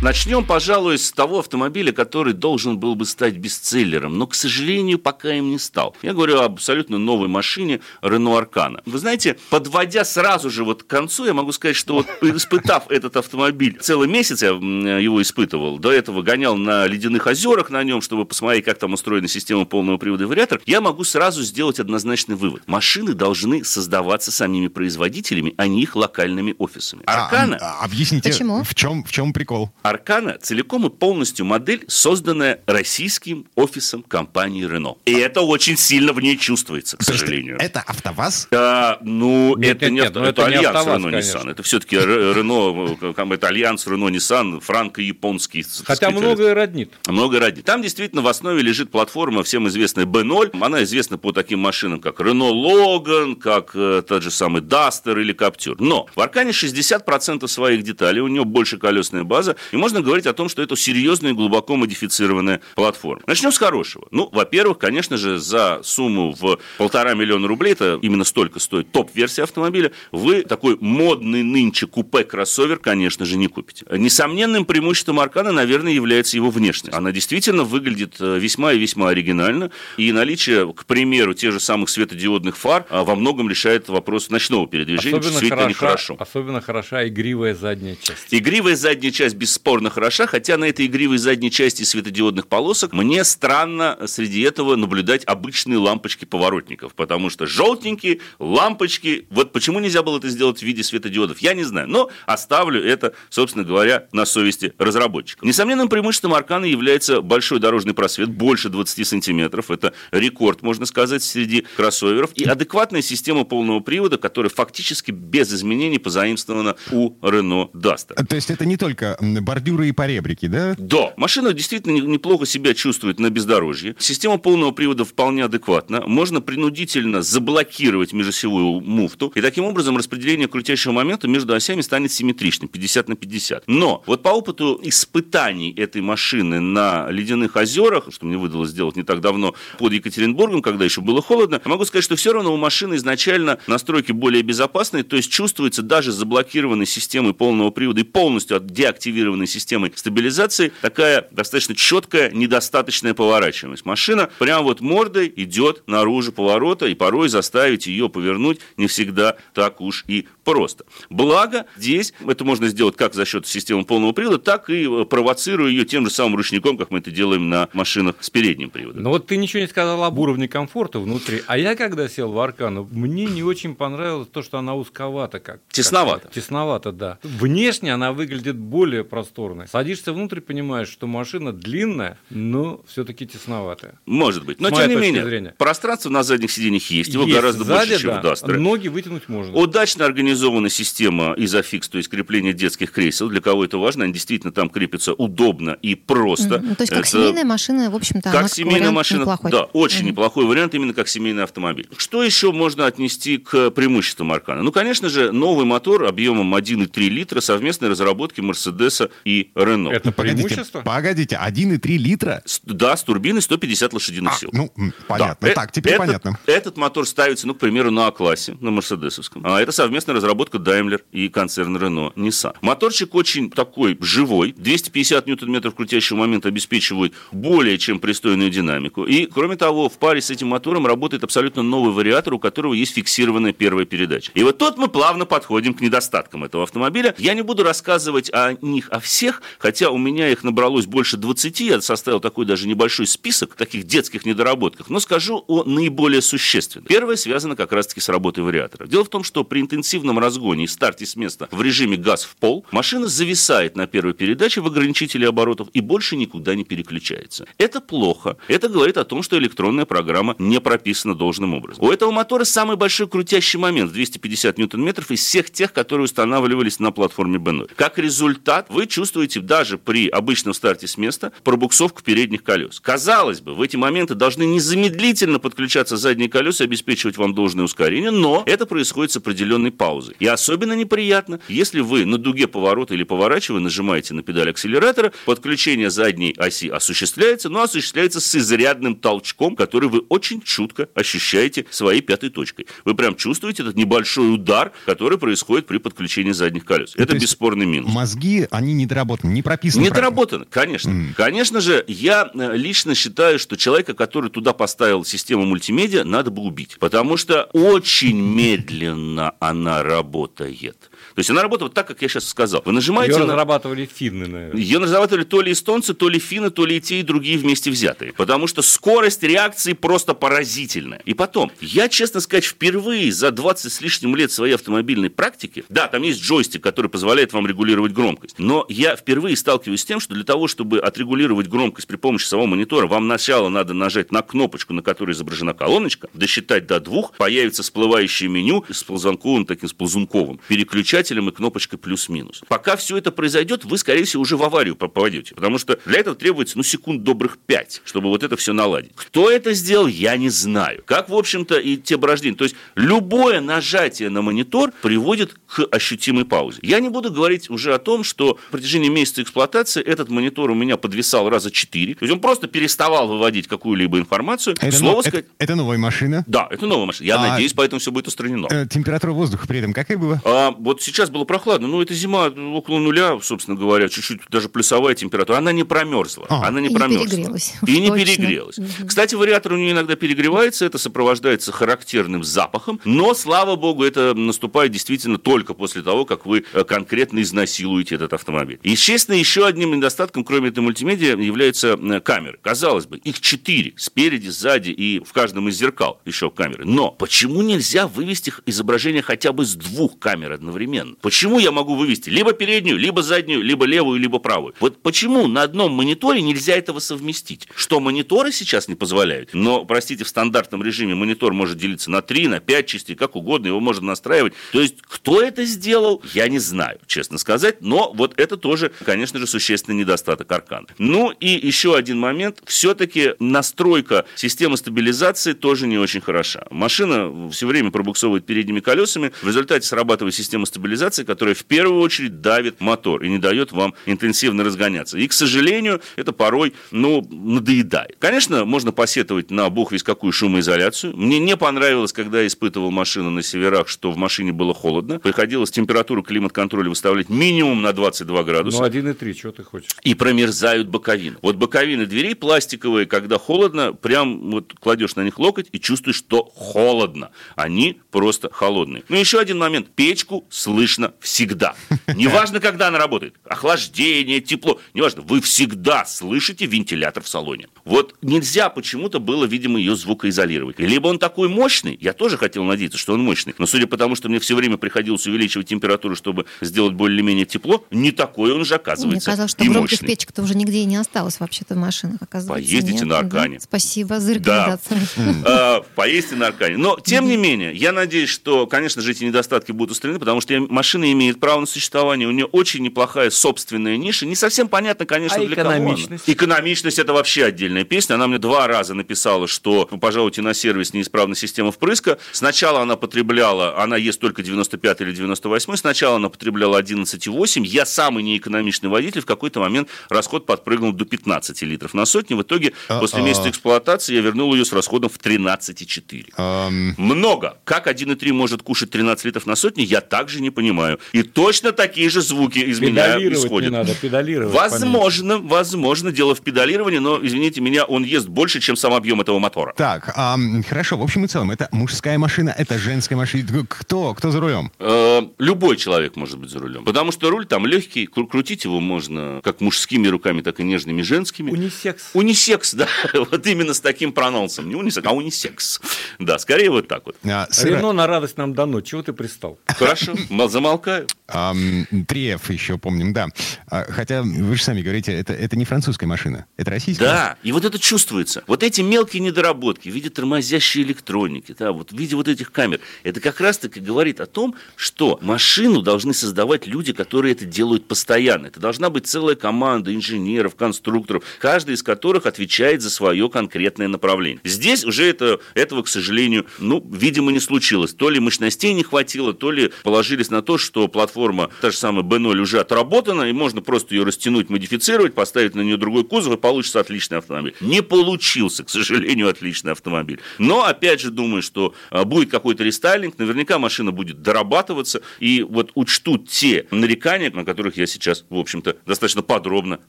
Speaker 7: Начнем, пожалуй, с того автомобиля, который должен был бы стать бестселлером, но, к сожалению, пока им не стал. Я говорю об абсолютно новой машине Renault Arcana. Вы знаете, подводя сразу же вот к концу, я могу сказать, что вот испытав этот автомобиль, целый месяц я его испытывал, до этого гонял на ледяных озерах на нем, чтобы посмотреть, как там устроена система полного привода и вариатор, я могу сразу сделать однозначный вывод. Машины должны создаваться самими производителями, а не их локальными офисами.
Speaker 2: А,
Speaker 7: Arcana
Speaker 2: а, объясните,
Speaker 3: Почему?
Speaker 2: в чем, в чем прикол?
Speaker 7: Аркана целиком и полностью модель, созданная российским офисом компании Renault. И это очень сильно в ней чувствуется, к сожалению.
Speaker 2: Это АвтоВАЗ?
Speaker 7: Да, ну,
Speaker 6: Нет,
Speaker 7: это
Speaker 6: нет,
Speaker 7: не,
Speaker 6: нет, ну,
Speaker 7: это,
Speaker 6: это не
Speaker 7: альянс
Speaker 6: АвтоВАЗ,
Speaker 7: Renault
Speaker 6: конечно.
Speaker 7: Nissan. Это все-таки Renault, это альянс Renault Nissan, франко-японский.
Speaker 6: Хотя многое роднит.
Speaker 7: много ради. Там действительно в основе лежит платформа, всем известная B0. Она известна по таким машинам, как Renault Logan, как э, тот же самый Duster или Captur. Но в Аркане 60% своих деталей, у нее больше колесная база, и можно говорить о том, что это серьезная и глубоко модифицированная платформа. Начнем с хорошего. Ну, во-первых, конечно же, за сумму в полтора миллиона рублей, это именно столько стоит топ-версия автомобиля, вы такой модный нынче купе-кроссовер, конечно же, не купите. Несомненным преимуществом Аркана, наверное, является его внешность. Она действительно выглядит э, весьма и весьма оригинально, и наличие, к примеру, тех же самых светодиодных фар а, во многом решает вопрос ночного передвижения,
Speaker 6: Особенно
Speaker 7: действительно
Speaker 6: хороша,
Speaker 7: нехорошо.
Speaker 6: особенно хороша игривая задняя часть.
Speaker 7: Игривая задняя часть, бесспорно хороша, хотя на этой игривой задней части светодиодных полосок мне странно среди этого наблюдать обычные лампочки поворотников, потому что желтенькие лампочки, вот почему нельзя было это сделать в виде светодиодов, я не знаю, но оставлю это, собственно говоря, на совести разработчиков. Несомненным преимуществом Аркана является большой дорожный просвет, больше 20 сантиметров, это рекорд, можно сказать, среди кроссоверов, и адекватная система полного привода, которая фактически без изменений позаимствована у Renault Duster.
Speaker 2: То есть это не только бордюры и поребрики, да?
Speaker 7: Да, машина действительно неплохо себя чувствует на бездорожье. Система полного привода вполне адекватна. Можно принудительно заблокировать межосевую муфту, и таким образом распределение крутящего момента между осями станет симметричным, 50 на 50. Но вот по опыту испытаний этой машины на ледяных озерах, что мне выдалось сделать не так давно под Екатеринбургом, когда еще было холодно, могу сказать, что все равно у машины изначально настройки более безопасные, то есть чувствуется даже заблокированной системой полного привода и полностью деактивированной системой стабилизации такая достаточно четкая, недостаточная поворачиваемость. Машина прям вот мордой идет наружу поворота, и порой заставить ее повернуть не всегда так уж и просто. Благо, здесь это можно сделать как за счет системы полного привода, так и э, провоцируя ее тем же самым ручником, как мы это делаем на машинах с передним приводом.
Speaker 4: Но вот ты ничего не сказал об уровне комфорта внутри. А я, когда сел в Аркану, мне не очень понравилось то, что она узковата. Как,
Speaker 7: тесновато.
Speaker 4: Как, тесновато, да. Внешне она выглядит более просторной. Садишься внутрь, понимаешь, что машина длинная, но все-таки тесноватая.
Speaker 7: Может быть. Но, тем не менее, зрения. пространство на задних сиденьях есть. Его есть. гораздо Сзади, больше, чем
Speaker 4: да.
Speaker 7: в Duster.
Speaker 4: Ноги вытянуть можно.
Speaker 7: Удачно организована система изофикс, то есть крепление детских кресел. Для кого это важно, они действительно там крепятся удобно и просто.
Speaker 3: Mm-hmm. То есть, как это... семейная машина, в общем-то,
Speaker 7: как семейная машина,
Speaker 3: неплохой.
Speaker 7: да, очень mm-hmm. неплохой вариант, именно как семейный автомобиль. Что еще можно отнести к преимуществам Аркана? Ну, конечно же, новый мотор объемом 1,3 литра совместной разработки Мерседеса и Рено.
Speaker 4: Это преимущество?
Speaker 2: Погодите, 1,3 литра?
Speaker 7: Да, с турбиной 150 лошадиных
Speaker 2: а,
Speaker 7: сил.
Speaker 2: Ну, понятно. Да. Так, теперь
Speaker 7: этот,
Speaker 2: понятно.
Speaker 7: Этот мотор ставится, ну, к примеру, на А-классе, на Мерседесовском. А это совместная разработка Daimler и концерн Renault Nissan. Моторчик очень такой живой. 250 ньютон-метров крутящего момента обеспечивает более чем пристойную динамику. И, кроме того, в паре с этим мотором работает абсолютно новый вариатор, у которого есть фиксированная первая передача. И вот тут мы плавно подходим к недостаткам этого автомобиля. Я не буду рассказывать о них, о всех, хотя у меня их набралось больше 20, я составил такой даже небольшой список таких детских недоработках, но скажу о наиболее существенных. Первое связано как раз-таки с работой вариатора. Дело в том, что при интенсивном разгоне и старте с места в режиме газ в пол, машина зависает на первой передаче в ограничителе оборотов и больше никуда не переключается. Это плохо. Это говорит о том, что электронная программа не прописана должным образом. У этого мотора самый большой крутящий момент в 250 ньютон-метров из всех тех, которые устанавливались на платформе B0. Как результат, вы чувствуете даже при обычном старте с места пробуксовку передних колес. Казалось бы, в эти моменты должны незамедлительно подключаться задние колеса и обеспечивать вам должное ускорение, но это происходит с определенной паузой. И особенно неприятно, если вы на дуге поворота или поворачивая нажимаете на педаль акселератора, подключение задней оси осуществляется, но осуществляется с изрядным толчком, который вы очень чутко ощущаете своей пятой точкой. Вы прям чувствуете этот небольшой удар, который происходит при подключении задних колес. Это бесспорный минус.
Speaker 2: Мозги, они недоработаны, не прописаны.
Speaker 7: Недоработаны, конечно. Mm. Конечно же, я э, лично считаю, что человека, который туда поставил систему мультимедиа, надо бы убить. Потому что очень медленно она работает. То есть она работает так, как я сейчас сказал. Вы нажимаете...
Speaker 4: Ее
Speaker 7: на...
Speaker 4: разрабатывали финны, наверное.
Speaker 7: Ее разрабатывали то ли эстонцы, то ли финны, то ли и те, и другие вместе взятые. Потому что скорость реакции просто поразительная. И потом, я, честно сказать, впервые за 20 с лишним лет своей автомобильной практики, да, там есть джойстик, который позволяет вам регулировать громкость, но я впервые сталкиваюсь с тем, что для того, чтобы отрегулировать громкость при помощи самого монитора, вам сначала надо нажать на кнопочку, на которой изображена колоночка, досчитать до двух, появится всплывающее меню с ползунковым, таким с ползунковым, переключать выключателем и кнопочкой плюс-минус. Пока все это произойдет, вы, скорее всего, уже в аварию попадете, потому что для этого требуется, ну, секунд добрых пять, чтобы вот это все наладить. Кто это сделал, я не знаю. Как, в общем-то, и те порождения. То есть любое нажатие на монитор приводит к ощутимой паузе. Я не буду говорить уже о том, что в протяжении месяца эксплуатации этот монитор у меня подвисал раза четыре. То есть он просто переставал выводить какую-либо информацию.
Speaker 2: Это, Слово но, сказать... это, это новая машина?
Speaker 7: Да, это новая машина. Я а, надеюсь, поэтому все будет устранено.
Speaker 2: Э, температура воздуха при этом какая была?
Speaker 7: А, вот сейчас было прохладно. Ну, это зима около нуля, собственно говоря, чуть-чуть даже плюсовая температура. Она не промерзла. А. Она не и промерзла.
Speaker 3: Не перегрелась.
Speaker 7: И не перегрелась. Угу. Кстати, вариатор у нее иногда перегревается, это сопровождается характерным запахом, но, слава богу, это наступает действительно только после того, как вы э, конкретно изнасилуете этот автомобиль. Естественно, еще одним недостатком, кроме этой мультимедиа, являются камеры. Казалось бы, их четыре, спереди, сзади и в каждом из зеркал еще камеры. Но почему нельзя вывести изображение хотя бы с двух камер одновременно? Почему я могу вывести либо переднюю, либо заднюю, либо левую, либо правую? Вот почему на одном мониторе нельзя этого совместить? Что мониторы сейчас не позволяют? Но, простите, в стандартном режиме монитор может делиться на 3, на 5 частей, как угодно, его можно настраивать. То есть, кто это сделал, я не знаю, честно сказать, но вот это тоже, конечно же, существенный недостаток Аркана. Ну и еще один момент, все-таки настройка системы стабилизации тоже не очень хороша. Машина все время пробуксовывает передними колесами, в результате срабатывает система стабилизации, которая в первую очередь давит мотор и не дает вам интенсивно разгоняться. И, к сожалению, это порой, ну, надоедает. Конечно, можно посетовать на бог весь какую шумоизоляцию. Мне не понравилось, когда я испытывал машину на северах, что в машине было холодно. Приходилось температуру климат-контроля выставлять минимум на 22 градуса.
Speaker 4: Ну, 1,3, что ты хочешь?
Speaker 7: И промерзают боковины. Вот боковины дверей пластиковые, когда холодно, прям вот кладешь на них локоть и чувствуешь, что холодно. Они просто холодные. Ну, еще один момент. Печку слышно всегда. Неважно, когда она работает. Охлаждение, тепло. Неважно. Вы всегда слышите вентилятор в салоне. Вот нельзя почему-то было, видимо, ее звукоизолировать. Либо он такой мощный, я тоже хотел надеяться, что он мощный, но судя по тому, что мне все время приходилось увеличивать температуру, чтобы сделать более-менее тепло, не такой он же оказывается
Speaker 3: Мне казалось, что
Speaker 7: и
Speaker 3: громких печек-то уже нигде и не осталось вообще-то в машинах, оказывается.
Speaker 7: Поездите
Speaker 3: нет,
Speaker 7: на
Speaker 3: да.
Speaker 7: Аркане.
Speaker 3: Спасибо за
Speaker 7: Да.
Speaker 3: рекомендацию.
Speaker 7: А, поездите на Аркане. Но, тем не менее, я надеюсь, что, конечно же, эти недостатки будут устранены, потому что машина имеет право на существование, у нее очень неплохая собственная ниша. Не совсем понятно, конечно,
Speaker 4: А
Speaker 7: для кого она.
Speaker 4: экономичность?
Speaker 7: Экономичность – это вообще отдельная песня. Она мне два раза написала, что ну, пожалуйте на сервис неисправна система впрыска. Сначала она потребляла, она ест только 95 или 98, сначала она потребляла 11,8. Я самый неэкономичный водитель, в какой-то момент расход подпрыгнул до 15 литров на сотню. В итоге, после
Speaker 2: А-а.
Speaker 7: месяца эксплуатации я вернул ее с расходом в 13,4.
Speaker 2: Ам,
Speaker 7: Много. Как 1,3 может кушать 13 литров на сотню, я также не понимаю. И точно такие же звуки из меня
Speaker 4: Педалировать не
Speaker 7: исходят.
Speaker 4: надо, педалировать.
Speaker 7: Возможно, возможно, дело в педалировании, но, извините меня, он ест больше, чем сам объем этого мотора.
Speaker 2: Так, ам, хорошо, в общем и целом, это мужская машина, это женская машина. Кто? Кто за рулем?
Speaker 7: Э, Любой человек может быть за рулем. Потому что руль там легкий, кру- крутить его можно как мужскими руками, так и нежными женскими.
Speaker 4: Унисекс.
Speaker 7: Унисекс, да, вот именно с таким прононсом. Не унисекс, а унисекс. Да, скорее вот так вот.
Speaker 2: А,
Speaker 4: Рено на радость нам дано. Чего ты пристал?
Speaker 7: Хорошо, замолкаю.
Speaker 2: ам, 3F еще помним, да. А, хотя вы же сами говорите, это, это не французская машина, это российская.
Speaker 7: Да, и вот это чувствуется. Вот эти мелкие недоработки в виде тормозящей электроники, да, вот в виде вот этих камер, это как раз-таки говорит о том, что машину должны создавать люди, которые это делают постоянно. Это должна быть целая команда инженеров, конструкторов, каждый из которых отвечает за свое конкретное направление. Здесь уже это, этого, к сожалению, ну, видимо, не случилось. То ли мощностей не хватило, то ли положились на то, что платформа, та же самая B0 уже отработана, и можно просто ее растянуть, модифицировать, поставить на нее другой кузов, и получится отличный автомобиль. Не получился, к сожалению, отличный автомобиль. Но, опять же, думаю, что а, будет какой-то рестайлинг, наверняка машина будет дорабатываться, и вот учтут те нарекания, на которых я сейчас, в общем-то, достаточно подробно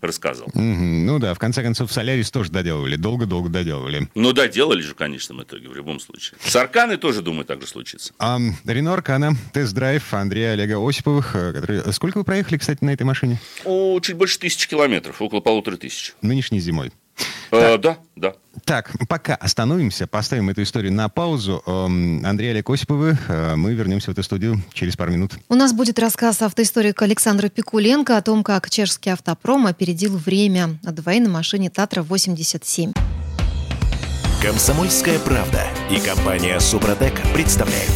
Speaker 7: рассказывал.
Speaker 2: Мгм, ну да, в конце концов, Солярис тоже доделывали, долго-долго доделывали.
Speaker 7: Ну да, делали же, конечно, в итоге, в любом случае. С Арканой тоже, думаю, так же случится.
Speaker 2: Рено Аркана, тест-драйв Андрея Олега Осиповых. э, Который... Сколько вы проехали, кстати, на этой машине?
Speaker 7: О, чуть больше тысячи километров, около полутора тысяч.
Speaker 2: Нынешней зимой.
Speaker 7: Э, да, да.
Speaker 2: Так, пока остановимся, поставим эту историю на паузу. Эм, Андрей Олег Осиповы, э, мы вернемся в эту студию через пару минут.
Speaker 3: У нас будет рассказ автоисторика Александра Пикуленко о том, как чешский автопром опередил время на двоей на машине Татра-87.
Speaker 1: Комсомольская правда и компания Супротек представляют.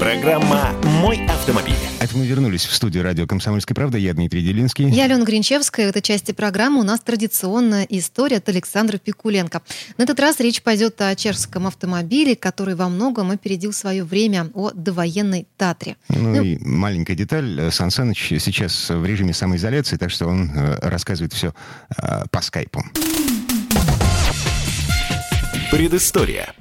Speaker 1: Программа «Мой автомобиль».
Speaker 2: Это мы вернулись в студию радио «Комсомольская правда». Я Дмитрий Делинский.
Speaker 3: Я Алена Гринчевская. В этой части программы у нас традиционная история от Александра Пикуленко. На этот раз речь пойдет о чешском автомобиле, который во многом опередил свое время, о довоенной Татре.
Speaker 2: Ну,
Speaker 3: Ну,
Speaker 2: и маленькая деталь. Сан Саныч сейчас в режиме самоизоляции, так что он э, рассказывает все э, по скайпу.
Speaker 1: Предыстория.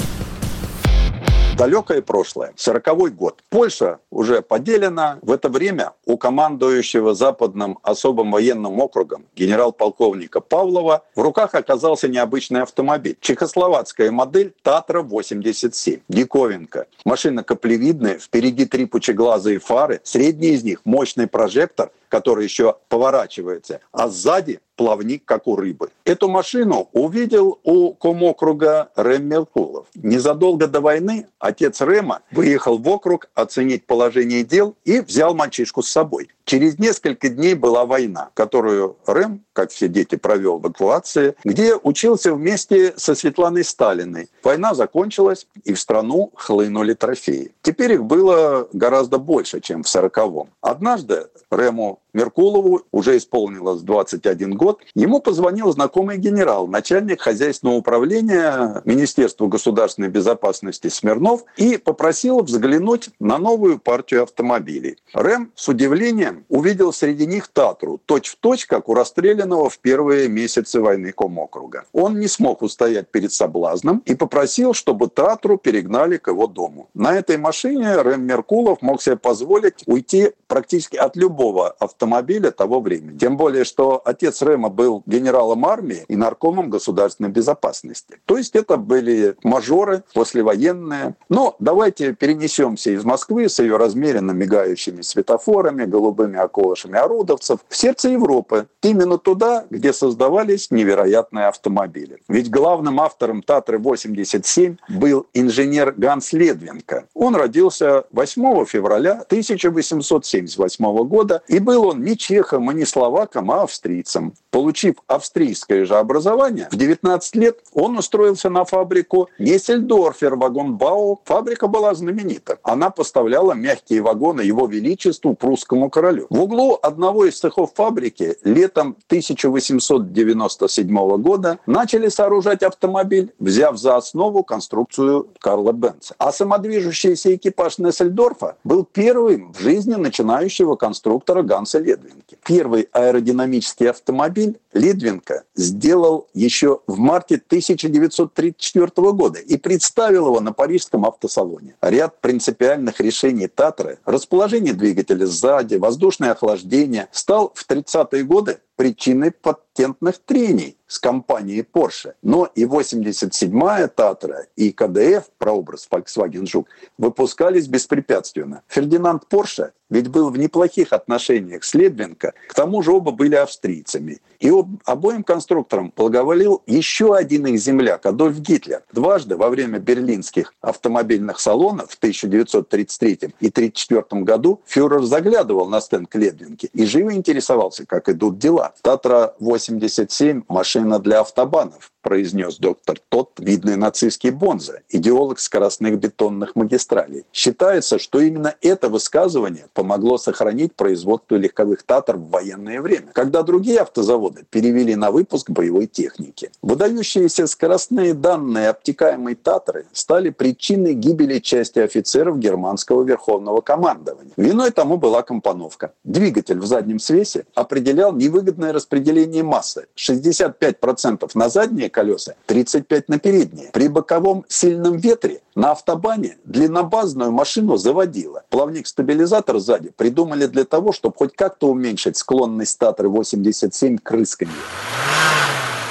Speaker 8: Далекое прошлое, 40 год. Польша уже поделена. В это время у командующего Западным особым военным округом генерал-полковника Павлова в руках оказался необычный автомобиль. Чехословацкая модель Татра-87. Диковинка. Машина каплевидная, впереди три пучеглазые фары, средний из них мощный прожектор, который еще поворачивается, а сзади плавник, как у рыбы. Эту машину увидел у комокруга Рэм Меркулов. Незадолго до войны отец Рэма выехал в округ оценить положение дел и взял мальчишку с собой. Через несколько дней была война, которую Рэм, как все дети, провел в эвакуации, где учился вместе со Светланой Сталиной. Война закончилась, и в страну хлынули трофеи. Теперь их было гораздо больше, чем в 40-м. Однажды Рэму Меркулову уже исполнилось 21 год. Ему позвонил знакомый генерал, начальник хозяйственного управления Министерства государственной безопасности Смирнов и попросил взглянуть на новую партию автомобилей. Рэм с удивлением увидел среди них Татру, точь-в-точь, как у расстрелянного в первые месяцы войны Комокруга. Он не смог устоять перед соблазном и попросил, чтобы Татру перегнали к его дому. На этой машине Рэм Меркулов мог себе позволить уйти практически от любого автомобиля автомобиля того времени. Тем более, что отец Рема был генералом армии и наркомом государственной безопасности. То есть это были мажоры послевоенные. Но давайте перенесемся из Москвы с ее размеренно мигающими светофорами, голубыми околышами орудовцев в сердце Европы. Именно туда, где создавались невероятные автомобили. Ведь главным автором Татры-87 был инженер Ганс Ледвенко. Он родился 8 февраля 1878 года и был он ни чехом, и не словаком, а австрийцем. Получив австрийское же образование, в 19 лет он устроился на фабрику Нессельдорфер вагонбау. Фабрика была знаменита. Она поставляла мягкие вагоны его величеству прусскому королю. В углу одного из цехов фабрики летом 1897 года начали сооружать автомобиль, взяв за основу конструкцию Карла Бенца. А самодвижущийся экипаж Нессельдорфа был первым в жизни начинающего конструктора Ганса Ледвинки. Первый аэродинамический автомобиль Ледвинка сделал еще в марте 1934 года и представил его на парижском автосалоне. Ряд принципиальных решений Татры, расположение двигателя сзади, воздушное охлаждение, стал в 30-е годы причиной патентных трений с компанией Porsche. Но и 87-я Татра, и КДФ, прообраз Volkswagen Жук, выпускались беспрепятственно. Фердинанд Порше ведь был в неплохих отношениях с Ледвинко, к тому же оба были австрийцами. И обоим конструкторам благоволил еще один их земляк, Адольф Гитлер. Дважды во время берлинских автомобильных салонов в 1933 и 1934 году фюрер заглядывал на стенд Ледвинки и живо интересовался, как идут дела. Татра-87 – машина для автобанов произнес доктор Тот, видный нацистский Бонза, идеолог скоростных бетонных магистралей. Считается, что именно это высказывание помогло сохранить производство легковых «Татар» в военное время, когда другие автозаводы перевели на выпуск боевой техники. Выдающиеся скоростные данные обтекаемой «Татры» стали причиной гибели части офицеров германского верховного командования. Виной тому была компоновка. Двигатель в заднем свесе определял невыгодное распределение массы. 65% на задние колеса, 35 на передние. При боковом сильном ветре на автобане длиннобазную машину заводило. Плавник-стабилизатор сзади придумали для того, чтобы хоть как-то уменьшить склонность Татры 87 к рысканью.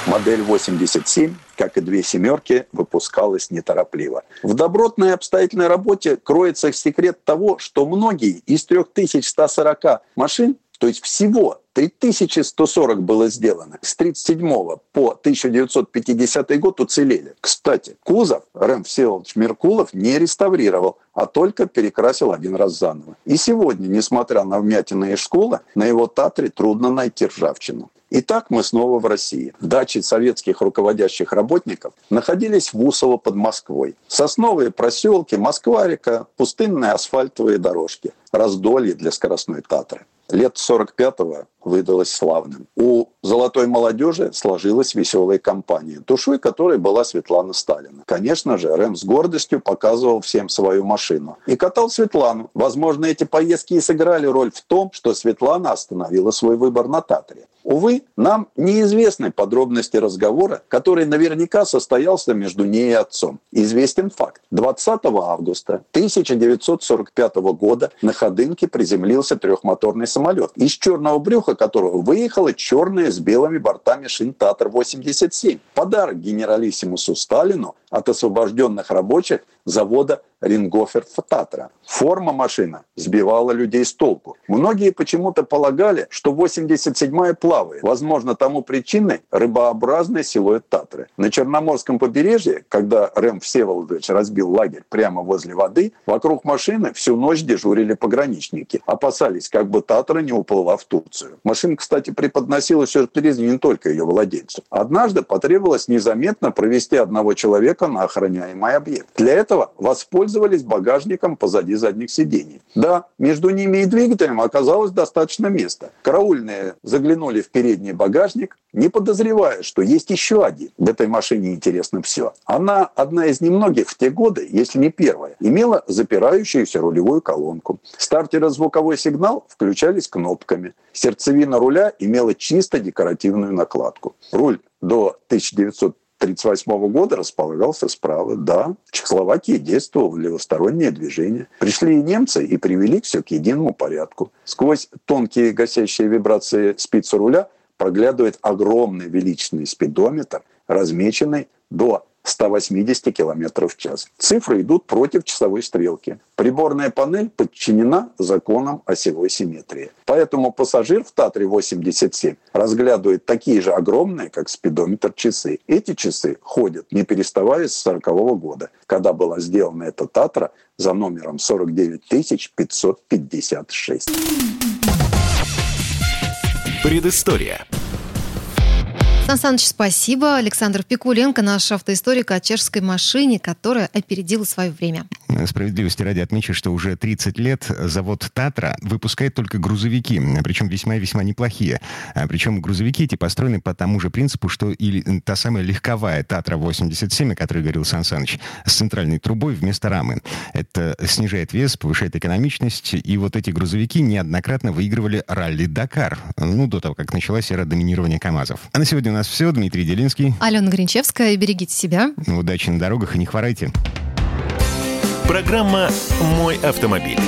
Speaker 8: Модель 87, как и две семерки, выпускалась неторопливо. В добротной обстоятельной работе кроется секрет того, что многие из 3140 машин, то есть всего 3140 было сделано. С 1937 по 1950 год уцелели. Кстати, кузов Рэм Всеволодович Меркулов не реставрировал, а только перекрасил один раз заново. И сегодня, несмотря на вмятины и школы, на его Татре трудно найти ржавчину. Итак, мы снова в России. Дачи советских руководящих работников находились в Усово под Москвой. Сосновые проселки, Москва-река, пустынные асфальтовые дорожки, раздолье для скоростной Татры лет 45-го выдалось славным. У «Золотой молодежи» сложилась веселая компания, душой которой была Светлана Сталина. Конечно же, Рэм с гордостью показывал всем свою машину. И катал Светлану. Возможно, эти поездки и сыграли роль в том, что Светлана остановила свой выбор на Татре. Увы, нам неизвестны подробности разговора, который наверняка состоялся между ней и отцом. Известен факт. 20 августа 1945 года на Ходынке приземлился трехмоторный самолет, из черного брюха которого выехала черная с белыми бортами шин Татар-87. Подарок генералиссимусу Сталину от освобожденных рабочих завода Рингофер Татра. Форма машины сбивала людей с толку. Многие почему-то полагали, что 87-я плавает. Возможно, тому причиной рыбообразный силуэт Татры. На Черноморском побережье, когда Рэм Всеволодович разбил лагерь прямо возле воды, вокруг машины всю ночь дежурили пограничники. Опасались, как бы Татра не уплыла в Турцию. Машина, кстати, преподносила сюрпризы не только ее владельцу. Однажды потребовалось незаметно провести одного человека на охраняемый объект. Для этого воспользовались багажником позади задних сидений. Да, между ними и двигателем оказалось достаточно места. Караульные заглянули в передний багажник, не подозревая, что есть еще один. В этой машине интересно все. Она одна из немногих в те годы, если не первая, имела запирающуюся рулевую колонку. Стартер-звуковой сигнал включались кнопками. Сердцевина руля имела чисто декоративную накладку. Руль до 1900 1938 года располагался справа. Да, в Чехословакии действовало левостороннее движение. Пришли и немцы и привели все к единому порядку. Сквозь тонкие гасящие вибрации спицы руля проглядывает огромный величественный спидометр, размеченный до 180 км в час. Цифры идут против часовой стрелки. Приборная панель подчинена законам осевой симметрии. Поэтому пассажир в Татре-87 разглядывает такие же огромные, как спидометр, часы. Эти часы ходят, не переставая с 40 -го года, когда была сделана эта Татра за номером 49 556.
Speaker 1: Предыстория.
Speaker 3: Сан Саныч, спасибо. Александр Пикуленко, наш автоисторик о чешской машине, которая опередила свое время.
Speaker 2: Справедливости ради отмечу, что уже 30 лет завод «Татра» выпускает только грузовики, причем весьма-весьма неплохие. А Причем грузовики эти построены по тому же принципу, что и та самая легковая «Татра-87», о которой говорил Сан Саныч, с центральной трубой вместо рамы. Это снижает вес, повышает экономичность, и вот эти грузовики неоднократно выигрывали ралли «Дакар», ну, до того, как началась эра доминирования КАМАЗов. А на сегодня у нас все. Дмитрий Делинский.
Speaker 3: Алена Гринчевская. Берегите себя.
Speaker 2: Удачи на дорогах и не хворайте.
Speaker 1: Программа «Мой автомобиль».